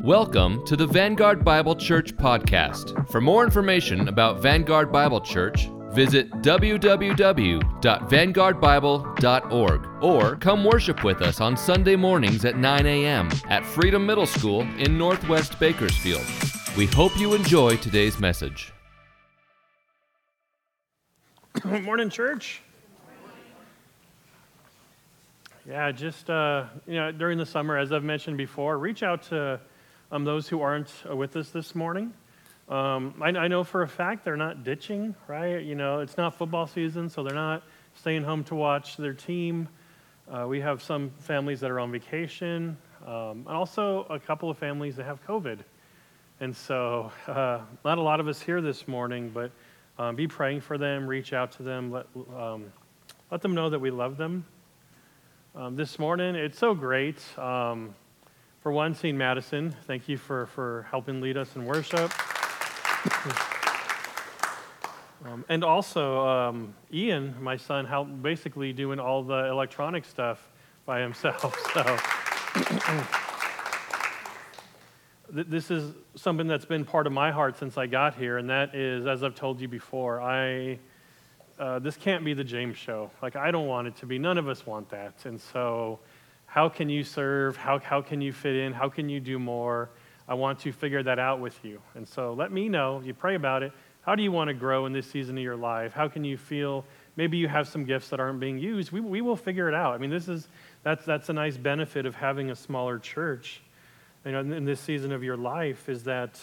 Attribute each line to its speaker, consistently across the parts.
Speaker 1: Welcome to the Vanguard Bible Church podcast. For more information about Vanguard Bible Church, visit www.vanguardbible.org or come worship with us on Sunday mornings at 9 a.m. at Freedom Middle School in Northwest Bakersfield. We hope you enjoy today's message.
Speaker 2: Good morning, church. Yeah, just uh, you know, during the summer, as I've mentioned before, reach out to um, those who aren't uh, with us this morning. Um, I, I, know for a fact they're not ditching, right? You know, it's not football season, so they're not staying home to watch their team. Uh, we have some families that are on vacation, um, and also a couple of families that have COVID. And so, uh, not a lot of us here this morning, but um, be praying for them, reach out to them, let, um, let them know that we love them um, this morning. It's so great. For one, seeing Madison. Thank you for, for helping lead us in worship. um, and also, um, Ian, my son, helped basically doing all the electronic stuff by himself. So, this is something that's been part of my heart since I got here, and that is, as I've told you before, I uh, this can't be the James show. Like, I don't want it to be. None of us want that. And so, how can you serve? How, how can you fit in? How can you do more? I want to figure that out with you. And so, let me know. You pray about it. How do you want to grow in this season of your life? How can you feel? Maybe you have some gifts that aren't being used. We, we will figure it out. I mean, this is, that's, that's a nice benefit of having a smaller church you know, in this season of your life is that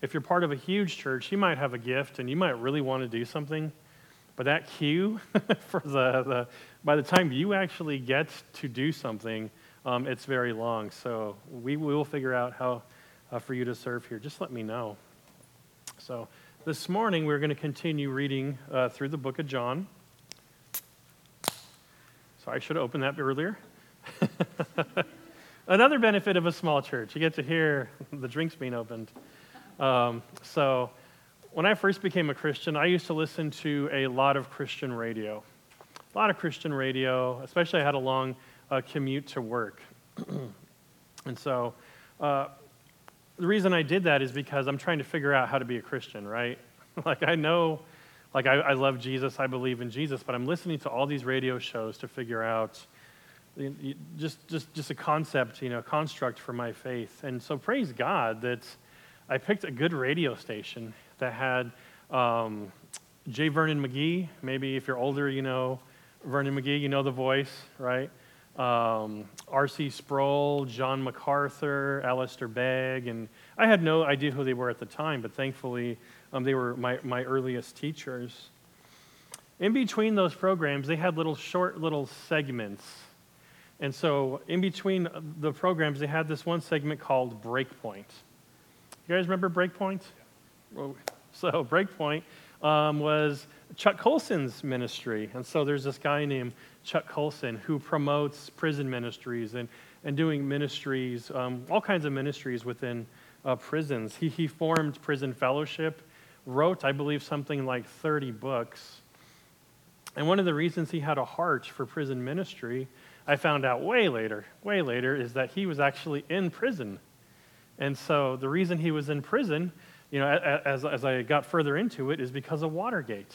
Speaker 2: if you're part of a huge church, you might have a gift and you might really want to do something but that queue for the, the, by the time you actually get to do something, um, it's very long. So we, we will figure out how uh, for you to serve here. Just let me know. So this morning we're going to continue reading uh, through the book of John. So I should have opened that earlier. Another benefit of a small church, you get to hear the drinks being opened. Um, so when I first became a Christian, I used to listen to a lot of Christian radio. A lot of Christian radio, especially I had a long uh, commute to work. and so uh, the reason I did that is because I'm trying to figure out how to be a Christian, right? like, I know, like, I, I, love Jesus, I believe in Jesus, but I'm listening to all these radio shows to figure out just, just, just a concept, you know, construct for my faith. And so praise God that I picked a good radio station that had um, J. Vernon McGee. Maybe if you're older, you know Vernon McGee, you know the voice, right? Um, R.C. Sproul, John MacArthur, Alistair Begg, and I had no idea who they were at the time, but thankfully um, they were my, my earliest teachers. In between those programs, they had little short little segments. And so, in between the programs, they had this one segment called Breakpoint. You guys remember Breakpoint? So Breakpoint um, was Chuck Colson's ministry. And so there's this guy named Chuck Colson who promotes prison ministries and, and doing ministries, um, all kinds of ministries within uh, prisons. He, he formed Prison Fellowship, wrote, I believe, something like 30 books. And one of the reasons he had a heart for prison ministry, I found out way later, way later, is that he was actually in prison. And so the reason he was in prison you know, as, as I got further into it, is because of Watergate,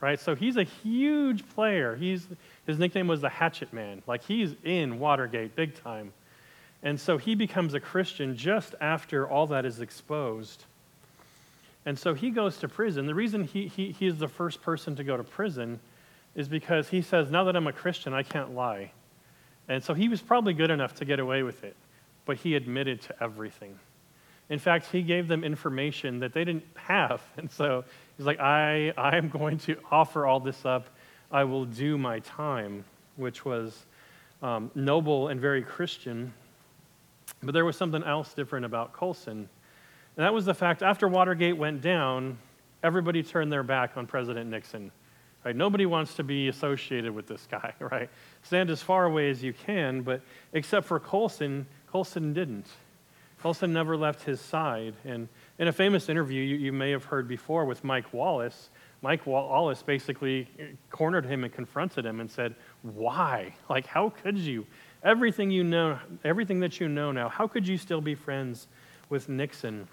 Speaker 2: right? So he's a huge player. He's, his nickname was the Hatchet Man. Like he's in Watergate big time. And so he becomes a Christian just after all that is exposed. And so he goes to prison. The reason he, he, he is the first person to go to prison is because he says, Now that I'm a Christian, I can't lie. And so he was probably good enough to get away with it, but he admitted to everything. In fact, he gave them information that they didn't have. And so he's like, I, I am going to offer all this up. I will do my time, which was um, noble and very Christian. But there was something else different about Colson. And that was the fact after Watergate went down, everybody turned their back on President Nixon. Right? Nobody wants to be associated with this guy, right? Stand as far away as you can, but except for Colson, Colson didn't. Colson never left his side. And in a famous interview you, you may have heard before with Mike Wallace, Mike Wallace basically cornered him and confronted him and said, Why? Like, how could you? Everything you know, everything that you know now, how could you still be friends with Nixon.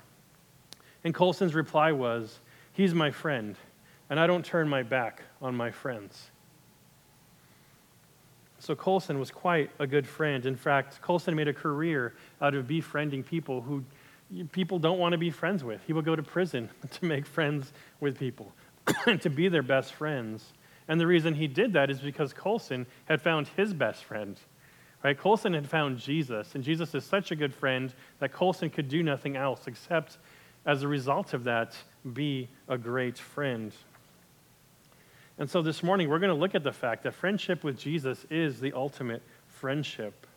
Speaker 2: And Colson's reply was, He's my friend, and I don't turn my back on my friends. So Colson was quite a good friend. In fact, Colson made a career out of befriending people who people don't want to be friends with. He would go to prison to make friends with people and to be their best friends. And the reason he did that is because Colson had found his best friend. Right? Colson had found Jesus, and Jesus is such a good friend that Colson could do nothing else except, as a result of that, be a great friend. And so this morning, we're going to look at the fact that friendship with Jesus is the ultimate friendship.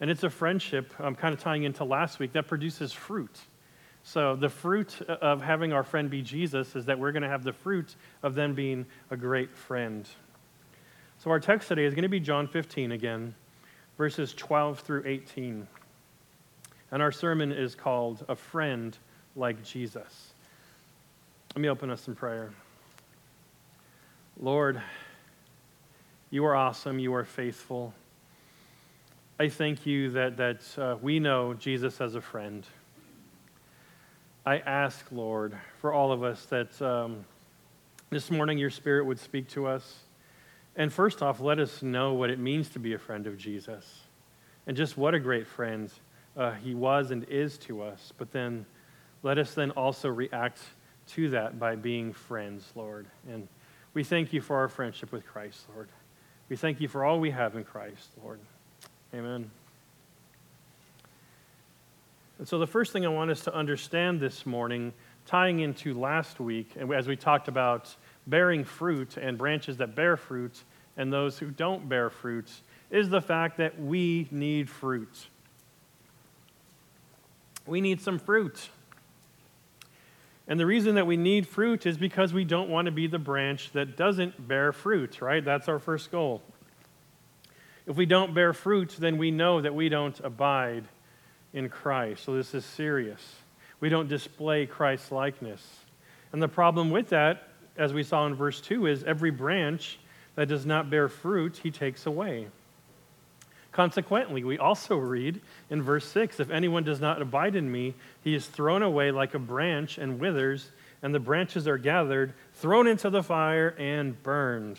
Speaker 2: And it's a friendship, um, I'm kind of tying into last week, that produces fruit. So the fruit of having our friend be Jesus is that we're going to have the fruit of them being a great friend. So our text today is going to be John 15 again, verses 12 through 18. And our sermon is called A Friend Like Jesus. Let me open us in prayer. Lord, you are awesome. You are faithful. I thank you that, that uh, we know Jesus as a friend. I ask, Lord, for all of us that um, this morning your Spirit would speak to us. And first off, let us know what it means to be a friend of Jesus and just what a great friend uh, he was and is to us. But then let us then also react to that by being friends, Lord. And we thank you for our friendship with Christ, Lord. We thank you for all we have in Christ, Lord. Amen. And so, the first thing I want us to understand this morning, tying into last week, and as we talked about bearing fruit and branches that bear fruit and those who don't bear fruit, is the fact that we need fruit. We need some fruit. And the reason that we need fruit is because we don't want to be the branch that doesn't bear fruit, right? That's our first goal. If we don't bear fruit, then we know that we don't abide in Christ. So this is serious. We don't display Christ's likeness. And the problem with that, as we saw in verse 2, is every branch that does not bear fruit, he takes away. Consequently, we also read in verse 6 If anyone does not abide in me, he is thrown away like a branch and withers, and the branches are gathered, thrown into the fire, and burned.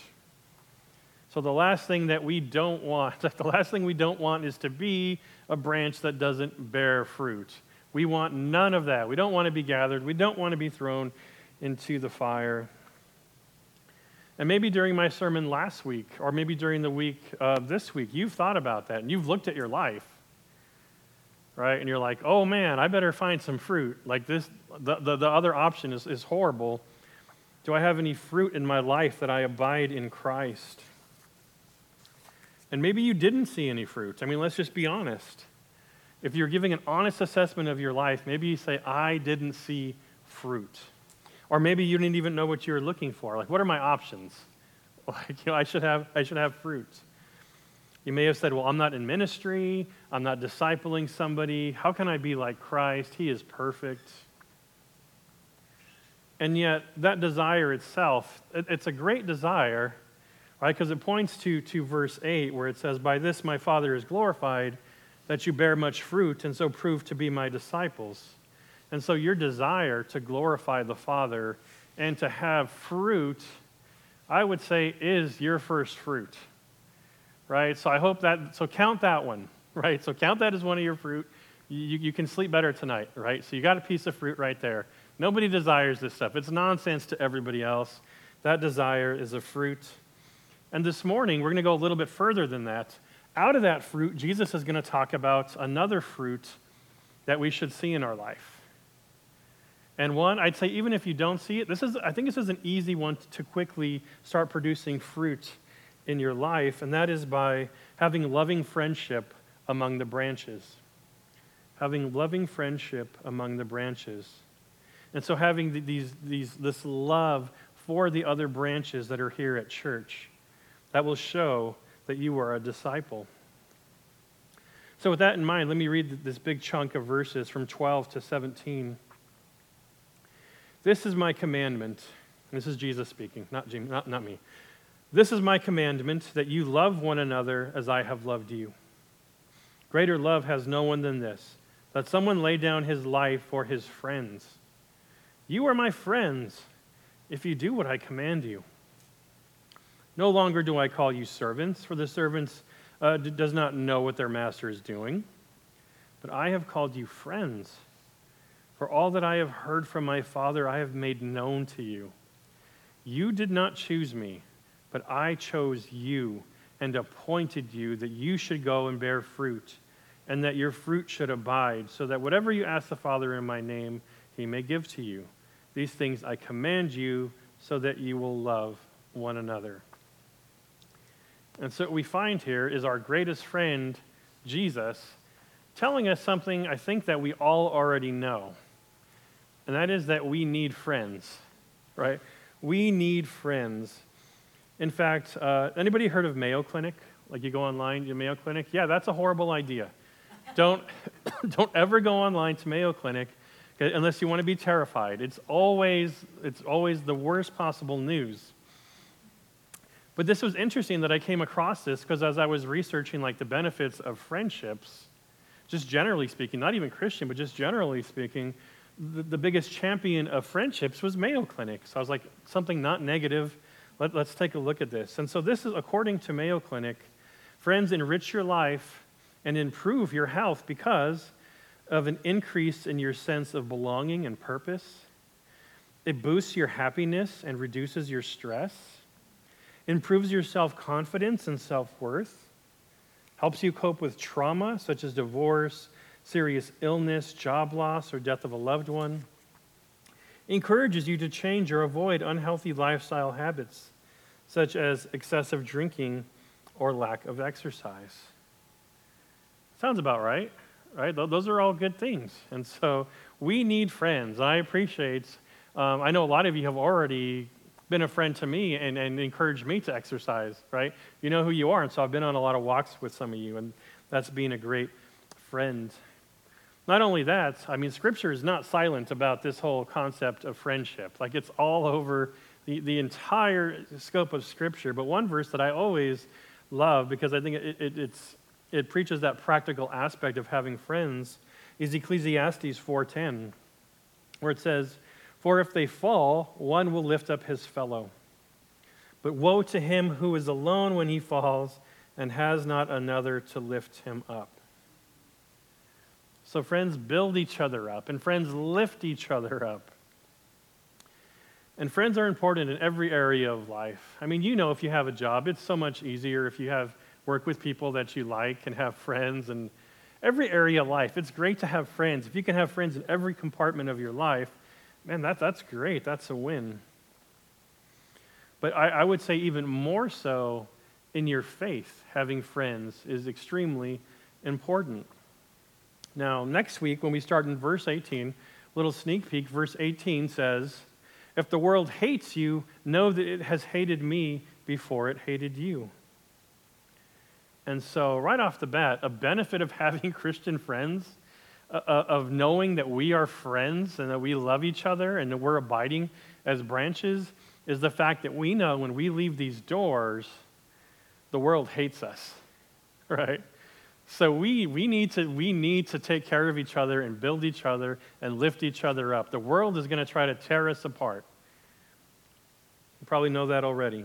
Speaker 2: So, the last thing that we don't want, the last thing we don't want is to be a branch that doesn't bear fruit. We want none of that. We don't want to be gathered. We don't want to be thrown into the fire. And maybe during my sermon last week, or maybe during the week uh, this week, you've thought about that and you've looked at your life, right? And you're like, oh man, I better find some fruit. Like this, the, the, the other option is, is horrible. Do I have any fruit in my life that I abide in Christ? And maybe you didn't see any fruit. I mean, let's just be honest. If you're giving an honest assessment of your life, maybe you say, I didn't see fruit. Or maybe you didn't even know what you were looking for. Like, what are my options? Like, you know, I should have, I should have fruit. You may have said, Well, I'm not in ministry. I'm not discipling somebody. How can I be like Christ? He is perfect. And yet, that desire itself, it, it's a great desire, right? Because it points to, to verse 8 where it says, By this my Father is glorified, that you bear much fruit and so prove to be my disciples. And so your desire to glorify the Father and to have fruit, I would say, is your first fruit. Right? So I hope that, so count that one, right? So count that as one of your fruit. You, you can sleep better tonight, right? So you got a piece of fruit right there. Nobody desires this stuff. It's nonsense to everybody else. That desire is a fruit. And this morning, we're going to go a little bit further than that. Out of that fruit, Jesus is going to talk about another fruit that we should see in our life. And one, I'd say even if you don't see it, this is, I think this is an easy one to quickly start producing fruit in your life, and that is by having loving friendship among the branches. Having loving friendship among the branches. And so having these, these, this love for the other branches that are here at church, that will show that you are a disciple. So, with that in mind, let me read this big chunk of verses from 12 to 17. This is my commandment. This is Jesus speaking, not, Jim, not, not me. This is my commandment that you love one another as I have loved you. Greater love has no one than this, that someone lay down his life for his friends. You are my friends if you do what I command you. No longer do I call you servants, for the servants uh, d- does not know what their master is doing, but I have called you friends. For all that I have heard from my Father, I have made known to you. You did not choose me, but I chose you and appointed you that you should go and bear fruit, and that your fruit should abide, so that whatever you ask the Father in my name, he may give to you. These things I command you, so that you will love one another. And so what we find here is our greatest friend, Jesus, telling us something I think that we all already know. And that is that we need friends, right? We need friends. In fact, uh, anybody heard of Mayo Clinic? Like you go online to Mayo Clinic? Yeah, that's a horrible idea. don't, don't ever go online to Mayo Clinic unless you want to be terrified. It's always, it's always the worst possible news. But this was interesting that I came across this because as I was researching like the benefits of friendships, just generally speaking, not even Christian, but just generally speaking, the, the biggest champion of friendships was Mayo Clinic. So I was like, something not negative. Let, let's take a look at this. And so this is according to Mayo Clinic. Friends enrich your life and improve your health because of an increase in your sense of belonging and purpose. It boosts your happiness and reduces your stress improves your self confidence and self worth, helps you cope with trauma such as divorce, serious illness, job loss, or death of a loved one, encourages you to change or avoid unhealthy lifestyle habits such as excessive drinking or lack of exercise. Sounds about right, right? Those are all good things. And so we need friends. I appreciate, um, I know a lot of you have already been a friend to me and, and encouraged me to exercise, right? You know who you are. And so I've been on a lot of walks with some of you, and that's being a great friend. Not only that, I mean, Scripture is not silent about this whole concept of friendship. Like it's all over the, the entire scope of Scripture. But one verse that I always love because I think it, it, it's, it preaches that practical aspect of having friends is Ecclesiastes 4.10, where it says, for if they fall, one will lift up his fellow. But woe to him who is alone when he falls and has not another to lift him up. So, friends build each other up, and friends lift each other up. And friends are important in every area of life. I mean, you know, if you have a job, it's so much easier if you have work with people that you like and have friends and every area of life. It's great to have friends. If you can have friends in every compartment of your life, man, that, that's great. That's a win. But I, I would say, even more so in your faith, having friends is extremely important. Now, next week, when we start in verse 18, little sneak peek, verse 18 says, If the world hates you, know that it has hated me before it hated you. And so, right off the bat, a benefit of having Christian friends uh, uh, of knowing that we are friends and that we love each other and that we're abiding as branches is the fact that we know when we leave these doors, the world hates us, right? So we, we, need to, we need to take care of each other and build each other and lift each other up. The world is going to try to tear us apart. You probably know that already.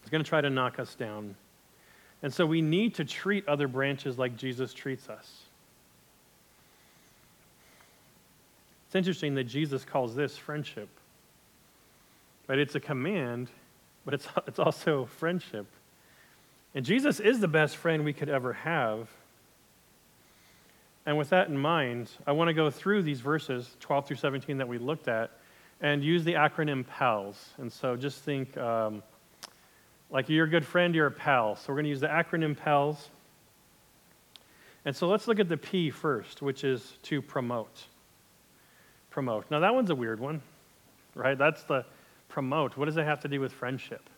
Speaker 2: It's going to try to knock us down. And so we need to treat other branches like Jesus treats us. It's interesting that Jesus calls this friendship. Right? It's a command, but it's, it's also friendship. And Jesus is the best friend we could ever have. And with that in mind, I want to go through these verses, 12 through 17, that we looked at, and use the acronym PALS. And so just think um, like you're a good friend, you're a pal. So we're going to use the acronym PALS. And so let's look at the P first, which is to promote promote. Now, that one's a weird one, right? That's the promote. What does it have to do with friendship?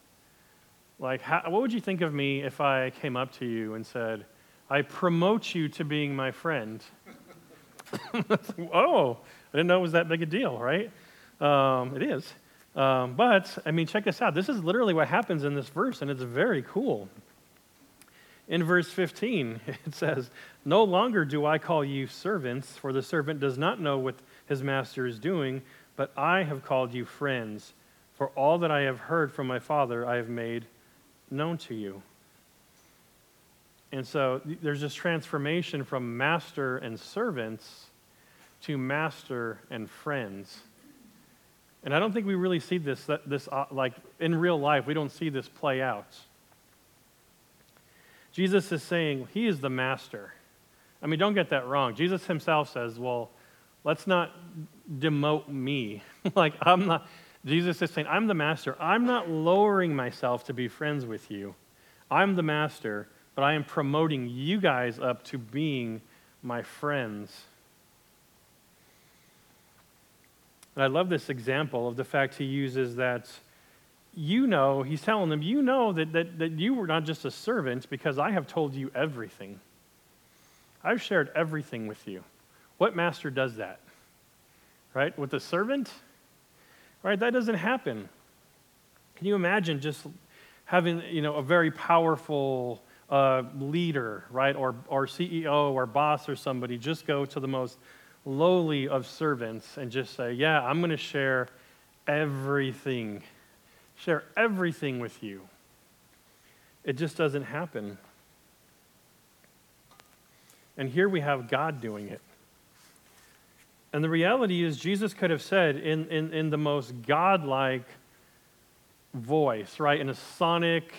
Speaker 2: Like, how, what would you think of me if I came up to you and said, I promote you to being my friend? oh, I didn't know it was that big a deal, right? Um, it is. Um, but, I mean, check this out. This is literally what happens in this verse, and it's very cool. In verse 15, it says, No longer do I call you servants, for the servant does not know what his master is doing, but I have called you friends, for all that I have heard from my Father I have made known to you. And so there's this transformation from master and servants to master and friends. And I don't think we really see this, this uh, like in real life, we don't see this play out. Jesus is saying he is the master. I mean, don't get that wrong. Jesus himself says, well, let's not demote me. like, I'm not, Jesus is saying, I'm the master. I'm not lowering myself to be friends with you. I'm the master, but I am promoting you guys up to being my friends. And I love this example of the fact he uses that you know, he's telling them, you know that, that, that you were not just a servant because I have told you everything. I've shared everything with you. What master does that? Right? With a servant? Right? That doesn't happen. Can you imagine just having, you know, a very powerful uh, leader, right, or, or CEO or boss or somebody just go to the most lowly of servants and just say, Yeah, I'm going to share everything, share everything with you. It just doesn't happen. And here we have God doing it. And the reality is, Jesus could have said in, in, in the most godlike voice, right, in a sonic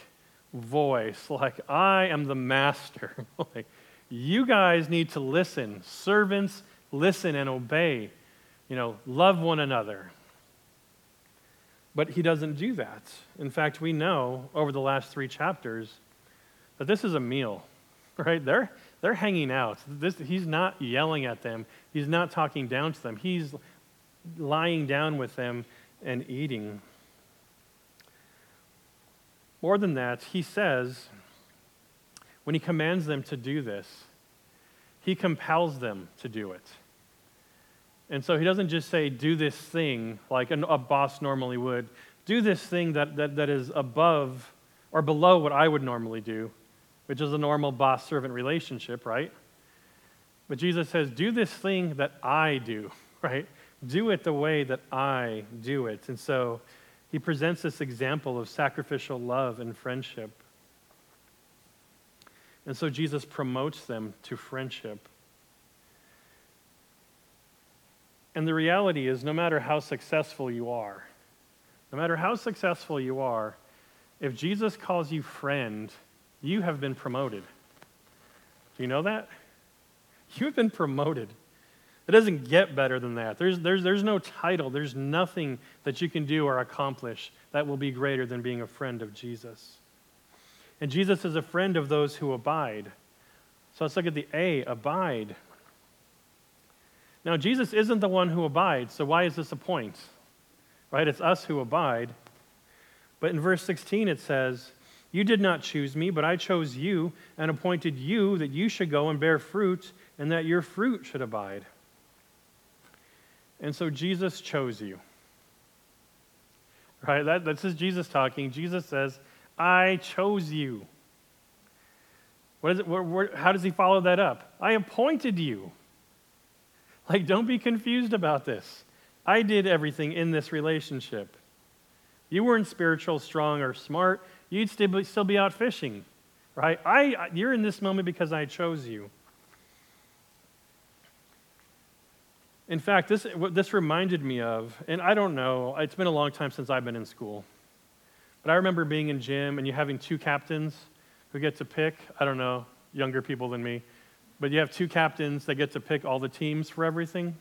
Speaker 2: voice, like, I am the master. like, you guys need to listen. Servants listen and obey, you know, love one another. But he doesn't do that. In fact, we know over the last three chapters that this is a meal, right? They're, they're hanging out. This, he's not yelling at them, he's not talking down to them. He's lying down with them and eating. More than that, he says, when he commands them to do this, he compels them to do it. And so he doesn't just say, do this thing like a boss normally would. Do this thing that, that, that is above or below what I would normally do, which is a normal boss servant relationship, right? But Jesus says, do this thing that I do, right? Do it the way that I do it. And so he presents this example of sacrificial love and friendship. And so Jesus promotes them to friendship. And the reality is, no matter how successful you are, no matter how successful you are, if Jesus calls you friend, you have been promoted. Do you know that? You have been promoted. It doesn't get better than that. There's, there's, there's no title, there's nothing that you can do or accomplish that will be greater than being a friend of Jesus. And Jesus is a friend of those who abide. So let's look at the A, abide. Now, Jesus isn't the one who abides, so why is this a point? Right? It's us who abide. But in verse 16 it says, You did not choose me, but I chose you and appointed you that you should go and bear fruit and that your fruit should abide. And so Jesus chose you. Right? That, this is Jesus talking. Jesus says, I chose you. What is it, where, where, how does he follow that up? I appointed you. Like, don't be confused about this. I did everything in this relationship. You weren't spiritual, strong, or smart. You'd still be, still be out fishing, right? I, you're in this moment because I chose you. In fact, this, this reminded me of, and I don't know, it's been a long time since I've been in school. But I remember being in gym and you having two captains who get to pick, I don't know, younger people than me, but you have two captains that get to pick all the teams for everything.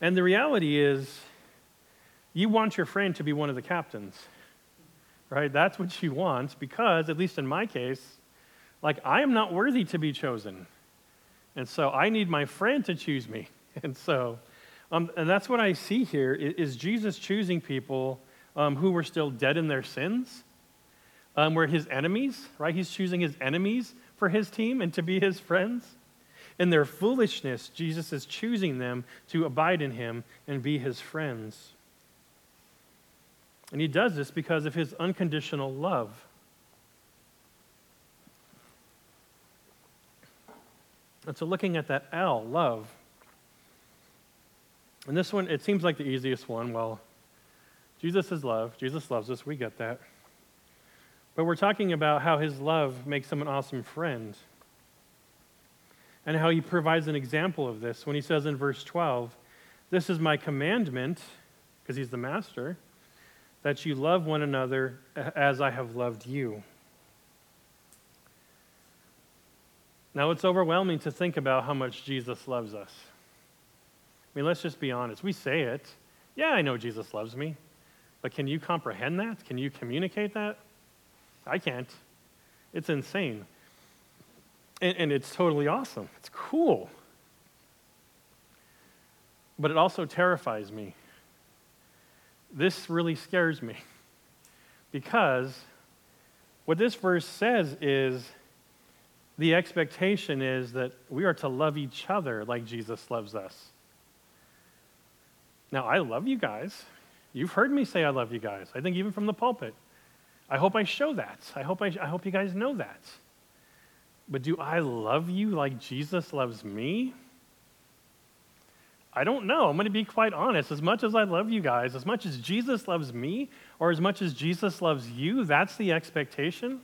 Speaker 2: And the reality is, you want your friend to be one of the captains, right? That's what you want because, at least in my case, like I am not worthy to be chosen. And so I need my friend to choose me. And so, um, and that's what I see here is Jesus choosing people um, who were still dead in their sins, um, were his enemies, right? He's choosing his enemies for his team and to be his friends. In their foolishness, Jesus is choosing them to abide in him and be his friends. And he does this because of his unconditional love. And so, looking at that L, love. And this one, it seems like the easiest one. Well, Jesus is love. Jesus loves us. We get that. But we're talking about how his love makes him an awesome friend. And how he provides an example of this when he says in verse 12, This is my commandment, because he's the master, that you love one another as I have loved you. Now, it's overwhelming to think about how much Jesus loves us. Mean, let's just be honest. We say it. Yeah, I know Jesus loves me. But can you comprehend that? Can you communicate that? I can't. It's insane. And, and it's totally awesome. It's cool. But it also terrifies me. This really scares me. Because what this verse says is the expectation is that we are to love each other like Jesus loves us. Now, I love you guys. You've heard me say I love you guys. I think even from the pulpit. I hope I show that. I hope, I, I hope you guys know that. But do I love you like Jesus loves me? I don't know. I'm going to be quite honest. As much as I love you guys, as much as Jesus loves me, or as much as Jesus loves you, that's the expectation.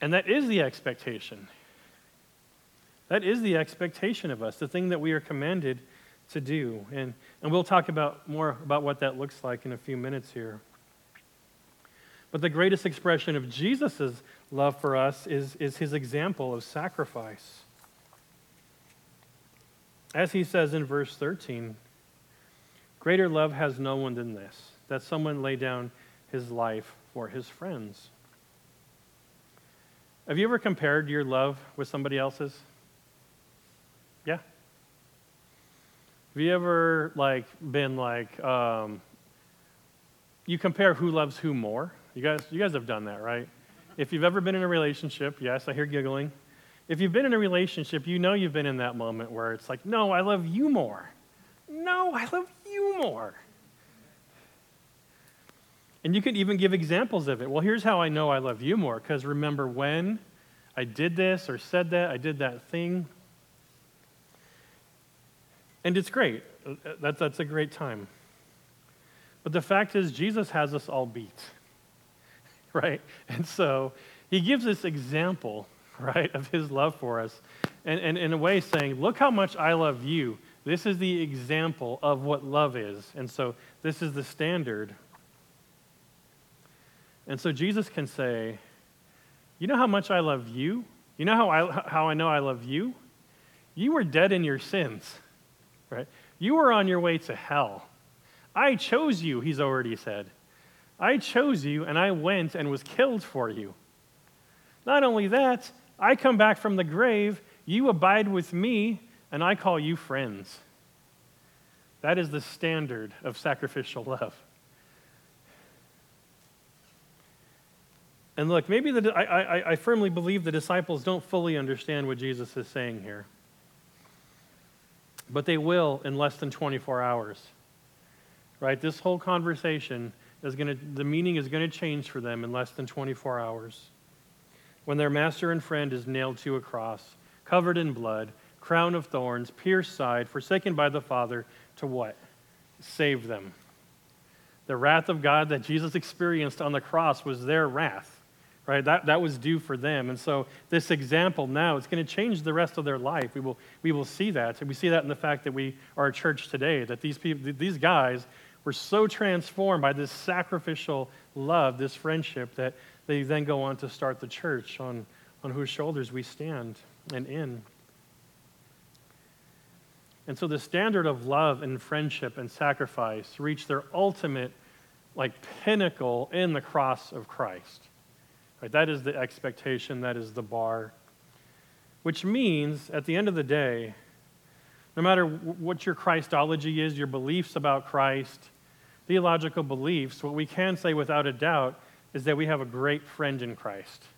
Speaker 2: And that is the expectation. That is the expectation of us, the thing that we are commanded to do. And, and we'll talk about more about what that looks like in a few minutes here. But the greatest expression of Jesus' love for us is, is his example of sacrifice. As he says in verse 13, greater love has no one than this, that someone lay down his life for his friends. Have you ever compared your love with somebody else's? Yeah. Have you ever like been like um, you compare who loves who more? You guys, you guys have done that, right? If you've ever been in a relationship, yes, I hear giggling. If you've been in a relationship, you know you've been in that moment where it's like, no, I love you more. No, I love you more. And you could even give examples of it. Well, here's how I know I love you more, because remember when I did this or said that, I did that thing. And it's great. That's, that's a great time. But the fact is, Jesus has us all beat, right? And so he gives this example, right, of his love for us. And, and in a way, saying, Look how much I love you. This is the example of what love is. And so this is the standard and so Jesus can say, You know how much I love you? You know how I, how I know I love you? You were dead in your sins, right? You were on your way to hell. I chose you, he's already said. I chose you, and I went and was killed for you. Not only that, I come back from the grave, you abide with me, and I call you friends. That is the standard of sacrificial love. And look, maybe the, I, I, I firmly believe the disciples don't fully understand what Jesus is saying here. But they will in less than 24 hours. Right? This whole conversation is going to, the meaning is going to change for them in less than 24 hours. When their master and friend is nailed to a cross, covered in blood, crown of thorns, pierced side, forsaken by the Father, to what? Save them. The wrath of God that Jesus experienced on the cross was their wrath right? That, that was due for them. And so this example now, it's going to change the rest of their life. We will, we will see that. And we see that in the fact that we are a church today, that these, people, these guys were so transformed by this sacrificial love, this friendship, that they then go on to start the church on, on whose shoulders we stand and in. And so the standard of love and friendship and sacrifice reach their ultimate, like, pinnacle in the cross of Christ. Right? That is the expectation, that is the bar. Which means, at the end of the day, no matter what your Christology is, your beliefs about Christ, theological beliefs, what we can say without a doubt is that we have a great friend in Christ.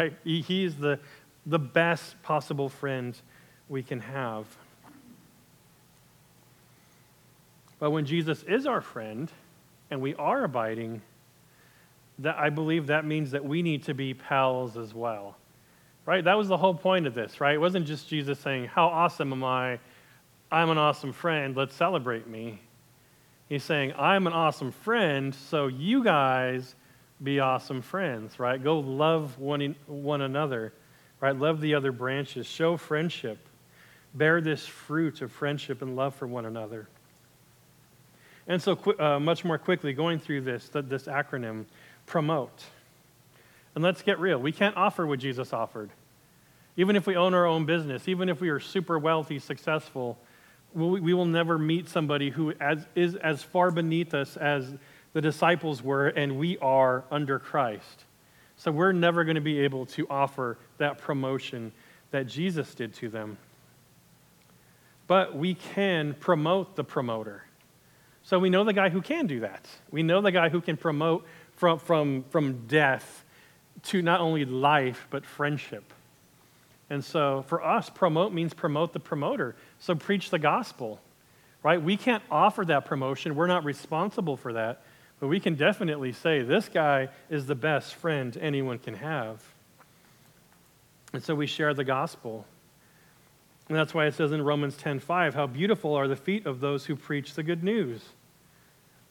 Speaker 2: Right? He, is the, the best possible friend we can have. But when Jesus is our friend and we are abiding, that I believe that means that we need to be pals as well. right? That was the whole point of this, right? It wasn't just Jesus saying, How awesome am I? I'm an awesome friend. Let's celebrate me. He's saying, I'm an awesome friend, so you guys be awesome friends, right? Go love one, one another, right? Love the other branches. Show friendship. Bear this fruit of friendship and love for one another. And so, uh, much more quickly, going through this, this acronym, promote. And let's get real. We can't offer what Jesus offered. Even if we own our own business, even if we are super wealthy, successful, we will never meet somebody who is as far beneath us as the disciples were, and we are under Christ. So we're never going to be able to offer that promotion that Jesus did to them. But we can promote the promoter. So we know the guy who can do that. We know the guy who can promote from, from, from death to not only life, but friendship. And so for us, promote means promote the promoter. So preach the gospel, right? We can't offer that promotion. We're not responsible for that. But we can definitely say this guy is the best friend anyone can have. And so we share the gospel. And that's why it says in Romans 10:5, how beautiful are the feet of those who preach the good news.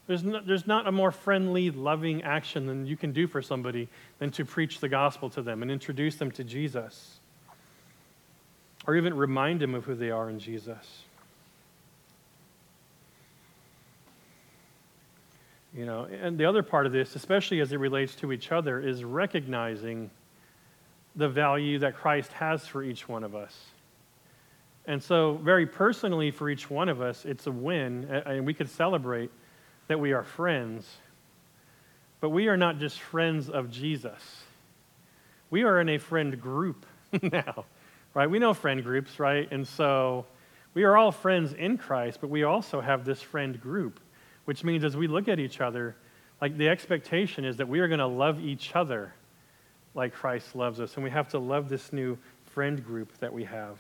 Speaker 2: There's not, there's not a more friendly, loving action than you can do for somebody than to preach the gospel to them and introduce them to Jesus or even remind them of who they are in Jesus. You know, and the other part of this, especially as it relates to each other, is recognizing the value that Christ has for each one of us. And so, very personally, for each one of us, it's a win, and we could celebrate that we are friends. But we are not just friends of Jesus, we are in a friend group now right? We know friend groups, right? And so we are all friends in Christ, but we also have this friend group, which means as we look at each other, like the expectation is that we are going to love each other like Christ loves us. And we have to love this new friend group that we have.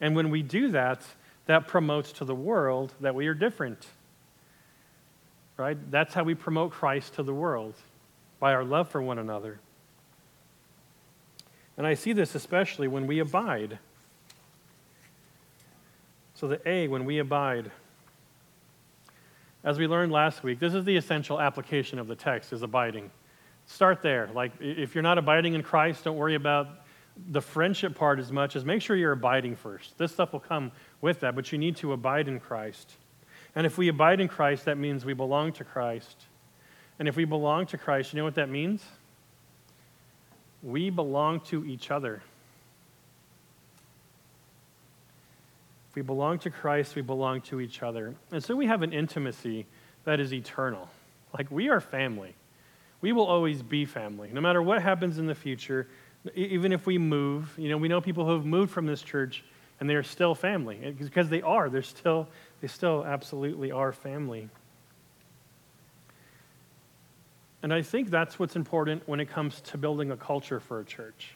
Speaker 2: And when we do that, that promotes to the world that we are different. Right? That's how we promote Christ to the world, by our love for one another. And I see this especially when we abide. So, the A, when we abide. As we learned last week, this is the essential application of the text is abiding. Start there. Like if you're not abiding in Christ, don't worry about the friendship part as much as make sure you're abiding first. This stuff will come with that, but you need to abide in Christ. And if we abide in Christ, that means we belong to Christ. And if we belong to Christ, you know what that means? we belong to each other. If we belong to Christ, we belong to each other. And so we have an intimacy that is eternal. Like we are family. We will always be family. No matter what happens in the future, even if we move, you know, we know people who have moved from this church and they are still family because they are. They're still, they still absolutely are family. And I think that's what's important when it comes to building a culture for a church.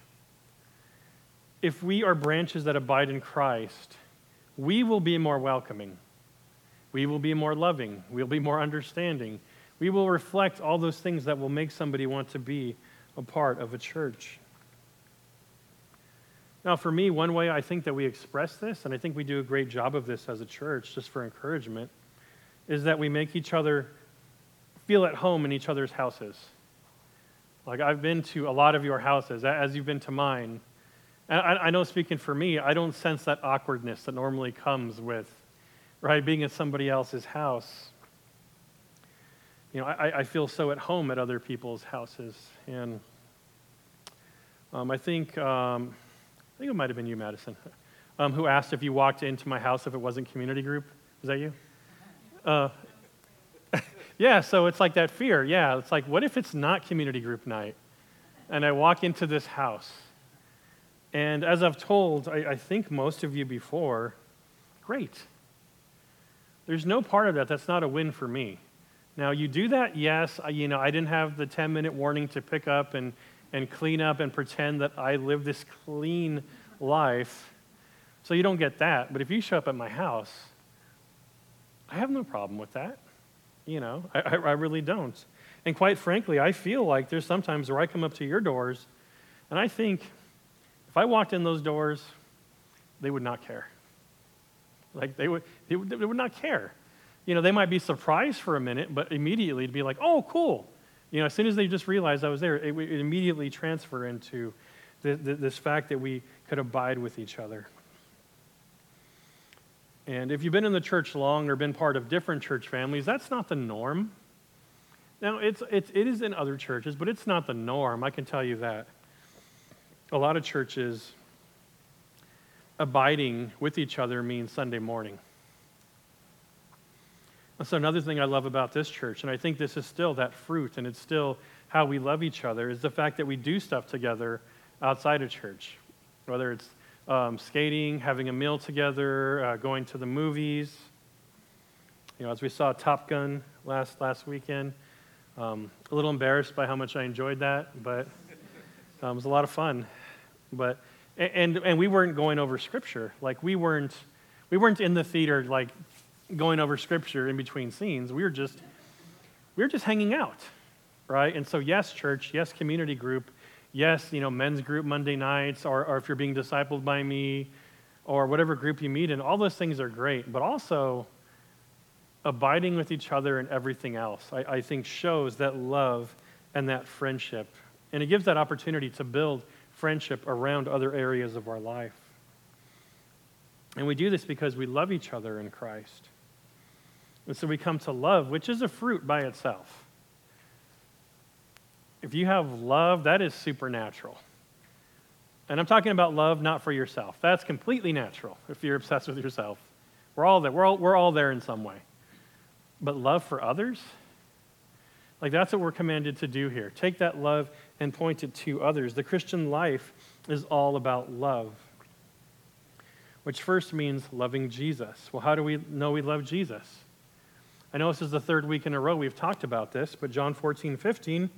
Speaker 2: If we are branches that abide in Christ, we will be more welcoming. We will be more loving. We'll be more understanding. We will reflect all those things that will make somebody want to be a part of a church. Now, for me, one way I think that we express this, and I think we do a great job of this as a church, just for encouragement, is that we make each other feel at home in each other's houses. Like I've been to a lot of your houses, as you've been to mine. And I, I know, speaking for me, I don't sense that awkwardness that normally comes with, right, being at somebody else's house. You know, I, I feel so at home at other people's houses. And um, I think, um, I think it might have been you, Madison, um, who asked if you walked into my house if it wasn't community group. Is that you? Uh, yeah, so it's like that fear. Yeah, it's like, what if it's not community group night? And I walk into this house. And as I've told, I, I think most of you before, great. There's no part of that that's not a win for me. Now, you do that, yes. I, you know, I didn't have the 10 minute warning to pick up and, and clean up and pretend that I live this clean life. So you don't get that. But if you show up at my house, I have no problem with that. You know, I, I really don't. And quite frankly, I feel like there's sometimes where I come up to your doors and I think, if I walked in those doors, they would not care. Like they would, they would, they would not care. You know, they might be surprised for a minute, but immediately it'd be like, oh, cool. You know, as soon as they just realized I was there, it would immediately transfer into the, the, this fact that we could abide with each other. And if you've been in the church long or been part of different church families, that's not the norm. Now, it's, it's, it is in other churches, but it's not the norm, I can tell you that. A lot of churches, abiding with each other means Sunday morning. That's another thing I love about this church, and I think this is still that fruit, and it's still how we love each other, is the fact that we do stuff together outside of church, whether it's um, skating, having a meal together, uh, going to the movies. You know, as we saw Top Gun last last weekend, um, a little embarrassed by how much I enjoyed that, but um, it was a lot of fun. But and and we weren't going over scripture, like we weren't we weren't in the theater like going over scripture in between scenes. We were just we were just hanging out, right? And so yes, church, yes, community group yes, you know, men's group Monday nights, or, or if you're being discipled by me, or whatever group you meet in, all those things are great. But also, abiding with each other and everything else, I, I think shows that love and that friendship. And it gives that opportunity to build friendship around other areas of our life. And we do this because we love each other in Christ. And so we come to love, which is a fruit by itself if you have love, that is supernatural. And I'm talking about love not for yourself. That's completely natural if you're obsessed with yourself. We're all there. We're all, we're all there in some way. But love for others? Like that's what we're commanded to do here. Take that love and point it to others. The Christian life is all about love, which first means loving Jesus. Well, how do we know we love Jesus? I know this is the third week in a row we've talked about this, but John 14, 15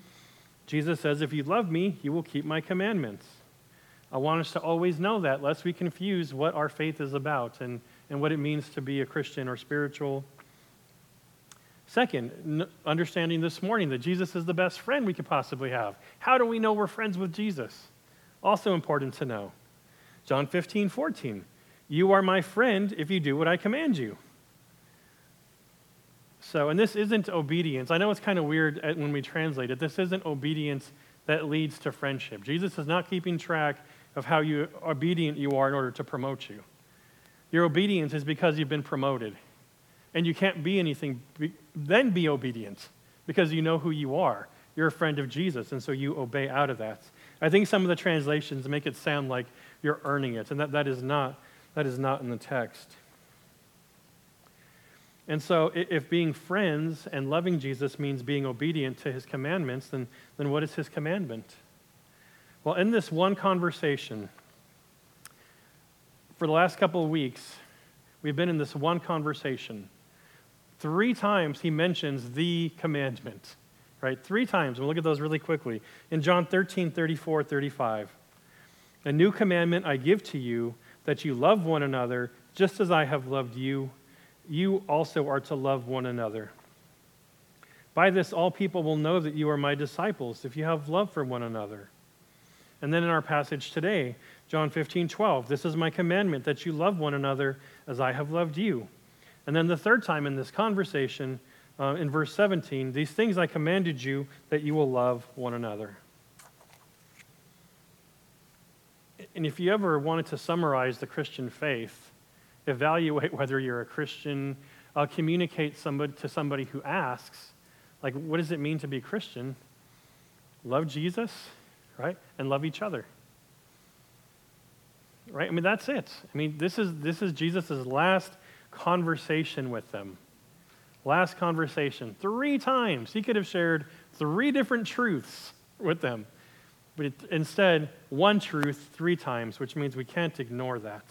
Speaker 2: Jesus says, If you love me, you will keep my commandments. I want us to always know that, lest we confuse what our faith is about and, and what it means to be a Christian or spiritual. Second, understanding this morning that Jesus is the best friend we could possibly have. How do we know we're friends with Jesus? Also important to know. John 15, 14. You are my friend if you do what I command you. So, and this isn't obedience. I know it's kind of weird uh, when we translate it. This isn't obedience that leads to friendship. Jesus is not keeping track of how you, obedient you are in order to promote you. Your obedience is because you've been promoted. And you can't be anything, then be obedient because you know who you are. You're a friend of Jesus, and so you obey out of that. I think some of the translations make it sound like you're earning it, and that, that, is, not, that is not in the text. And so, if being friends and loving Jesus means being obedient to his commandments, then, then what is his commandment? Well, in this one conversation, for the last couple of weeks, we've been in this one conversation. Three times he mentions the commandment, right? Three times. We'll look at those really quickly. In John 13, 34, 35. A new commandment I give to you, that you love one another just as I have loved you you also are to love one another. By this, all people will know that you are my disciples if you have love for one another. And then in our passage today, John 15, 12, this is my commandment that you love one another as I have loved you. And then the third time in this conversation, uh, in verse 17, these things I commanded you that you will love one another. And if you ever wanted to summarize the Christian faith, evaluate whether you're a Christian, uh, communicate somebody, to somebody who asks, like, what does it mean to be a Christian? Love Jesus, right? And love each other. Right? I mean, that's it. I mean, this is, this is Jesus' last conversation with them. Last conversation. Three times. He could have shared three different truths with them. But it, instead, one truth three times, which means we can't ignore that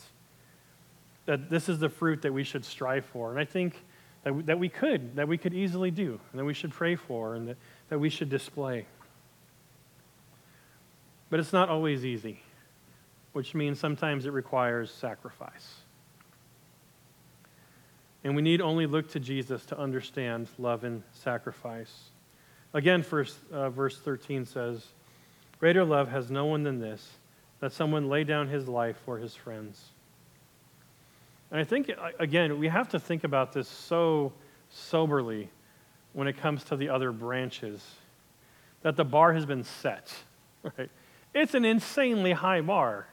Speaker 2: that this is the fruit that we should strive for. And I think that we, that we could, that we could easily do, and that we should pray for, and that, that we should display. But it's not always easy, which means sometimes it requires sacrifice. And we need only look to Jesus to understand love and sacrifice. Again, first, uh, verse 13 says, Greater love has no one than this, that someone lay down his life for his friends. And I think, again, we have to think about this so soberly when it comes to the other branches, that the bar has been set, right? It's an insanely high bar.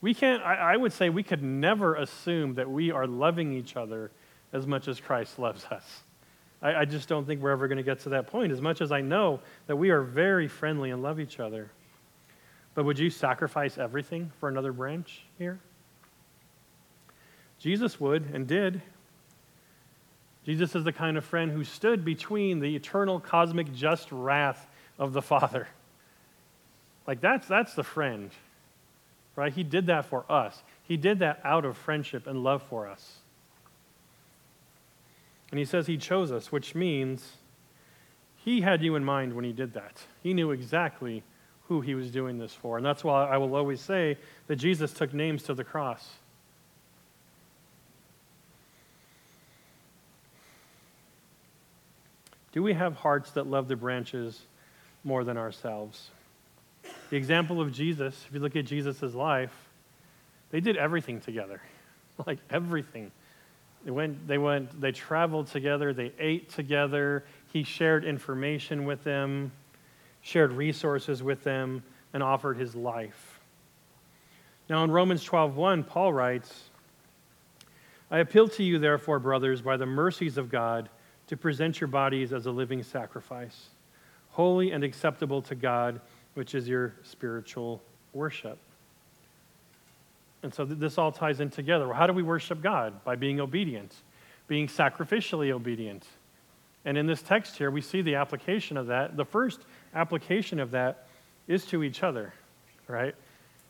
Speaker 2: We can't, I, I would say, we could never assume that we are loving each other as much as Christ loves us. I, I just don't think we're ever going to get to that point, as much as I know that we are very friendly and love each other. But would you sacrifice everything for another branch here? Jesus would and did. Jesus is the kind of friend who stood between the eternal cosmic just wrath of the Father. Like that's that's the friend. Right? He did that for us. He did that out of friendship and love for us. And he says he chose us, which means he had you in mind when he did that. He knew exactly who he was doing this for. And that's why I will always say that Jesus took names to the cross. Do we have hearts that love the branches more than ourselves? The example of Jesus, if you look at Jesus' life, they did everything together. Like everything. They went, they went, they traveled together, they ate together, he shared information with them, shared resources with them, and offered his life. Now in Romans 12:1, Paul writes, I appeal to you, therefore, brothers, by the mercies of God to present your bodies as a living sacrifice, holy and acceptable to God, which is your spiritual worship. And so this all ties in together. Well, How do we worship God? By being obedient, being sacrificially obedient. And in this text here, we see the application of that. The first application of that is to each other, right?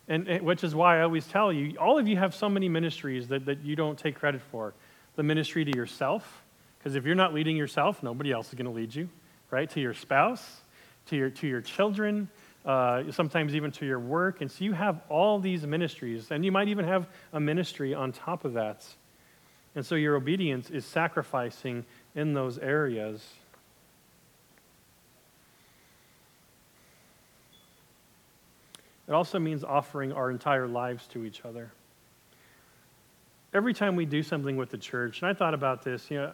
Speaker 2: And, and, which is why I always tell you, all of you have so many ministries that, that you don't take credit for. The ministry to yourself, because if you're not leading yourself, nobody else is going to lead you, right? To your spouse, to your, to your children, uh, sometimes even to your work. And so you have all these ministries, and you might even have a ministry on top of that. And so your obedience is sacrificing in those areas. It also means offering our entire lives to each other. Every time we do something with the church, and I thought about this, you know,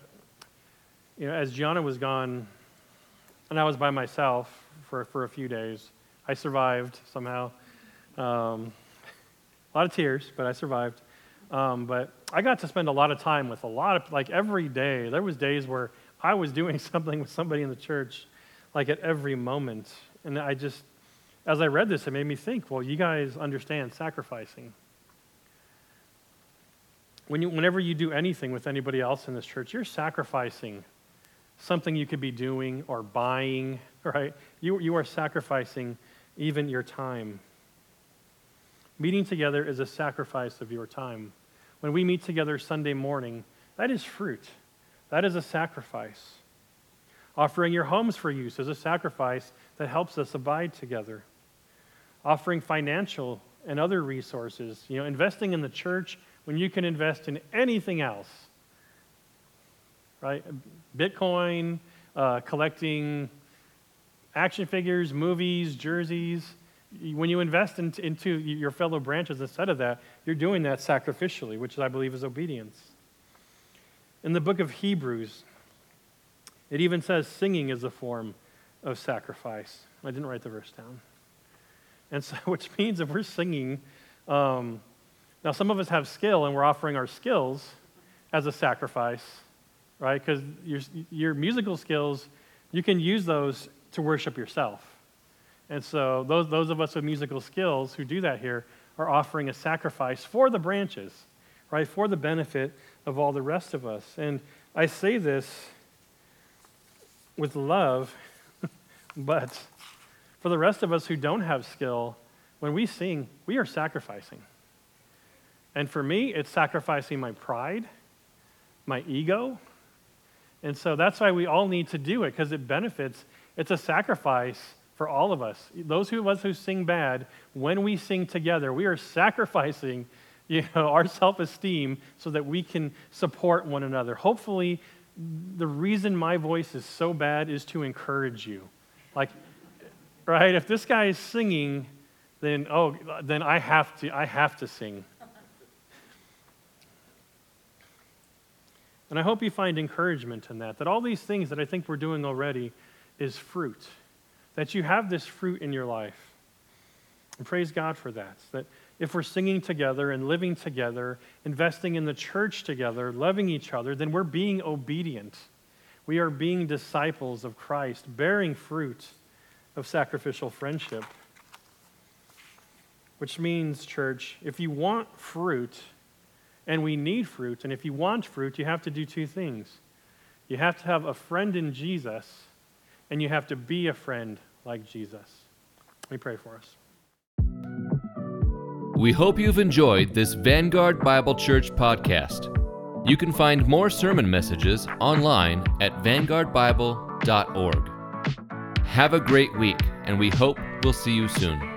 Speaker 2: you know, as Gianna was gone, and I was by myself for, for a few days, I survived somehow. Um, a lot of tears, but I survived. Um, but I got to spend a lot of time with a lot of, like every day. There was days where I was doing something with somebody in the church, like at every moment. And I just, as I read this, it made me think, well, you guys understand sacrificing. When you, whenever you do anything with anybody else in this church, you're sacrificing something you could be doing or buying, right? You, you are sacrificing even your time. Meeting together is a sacrifice of your time. When we meet together Sunday morning, that is fruit. That is a sacrifice. Offering your homes for use is a sacrifice that helps us abide together. Offering financial and other resources, you know, investing in the church when you can invest in anything else right? Bitcoin, uh, collecting action figures, movies, jerseys. When you invest in, into your fellow branches instead of that, you're doing that sacrificially, which I believe is obedience. In the book of Hebrews, it even says singing is a form of sacrifice. I didn't write the verse down. And so, which means if we're singing, um, now some of us have skill and we're offering our skills as a sacrifice right? Because your, your musical skills, you can use those to worship yourself. And so those, those of us with musical skills who do that here are offering a sacrifice for the branches, right? For the benefit of all the rest of us. And I say this with love, but for the rest of us who don't have skill, when we sing, we are sacrificing. And for me, it's sacrificing my pride, my ego, and so that's why we all need to do it because it benefits. It's a sacrifice for all of us. Those of us who sing bad, when we sing together, we are sacrificing you know, our self esteem so that we can support one another. Hopefully, the reason my voice is so bad is to encourage you. Like, right? If this guy is singing then oh, then I have to I have to sing. And I hope you find encouragement in that. That all these things that I think we're doing already is fruit. That you have this fruit in your life. And praise God for that. That if we're singing together and living together, investing in the church together, loving each other, then we're being obedient. We are being disciples of Christ, bearing fruit of sacrificial friendship. Which means, church, if you want fruit, and we need fruit, and if you want fruit, you have to do two things. You have to have a friend in Jesus, and you have to be a friend like Jesus. Let me pray for us.
Speaker 1: We hope you've enjoyed this Vanguard Bible Church podcast. You can find more sermon messages online at vanguardbible.org. Have a great week, and we hope we'll see you soon.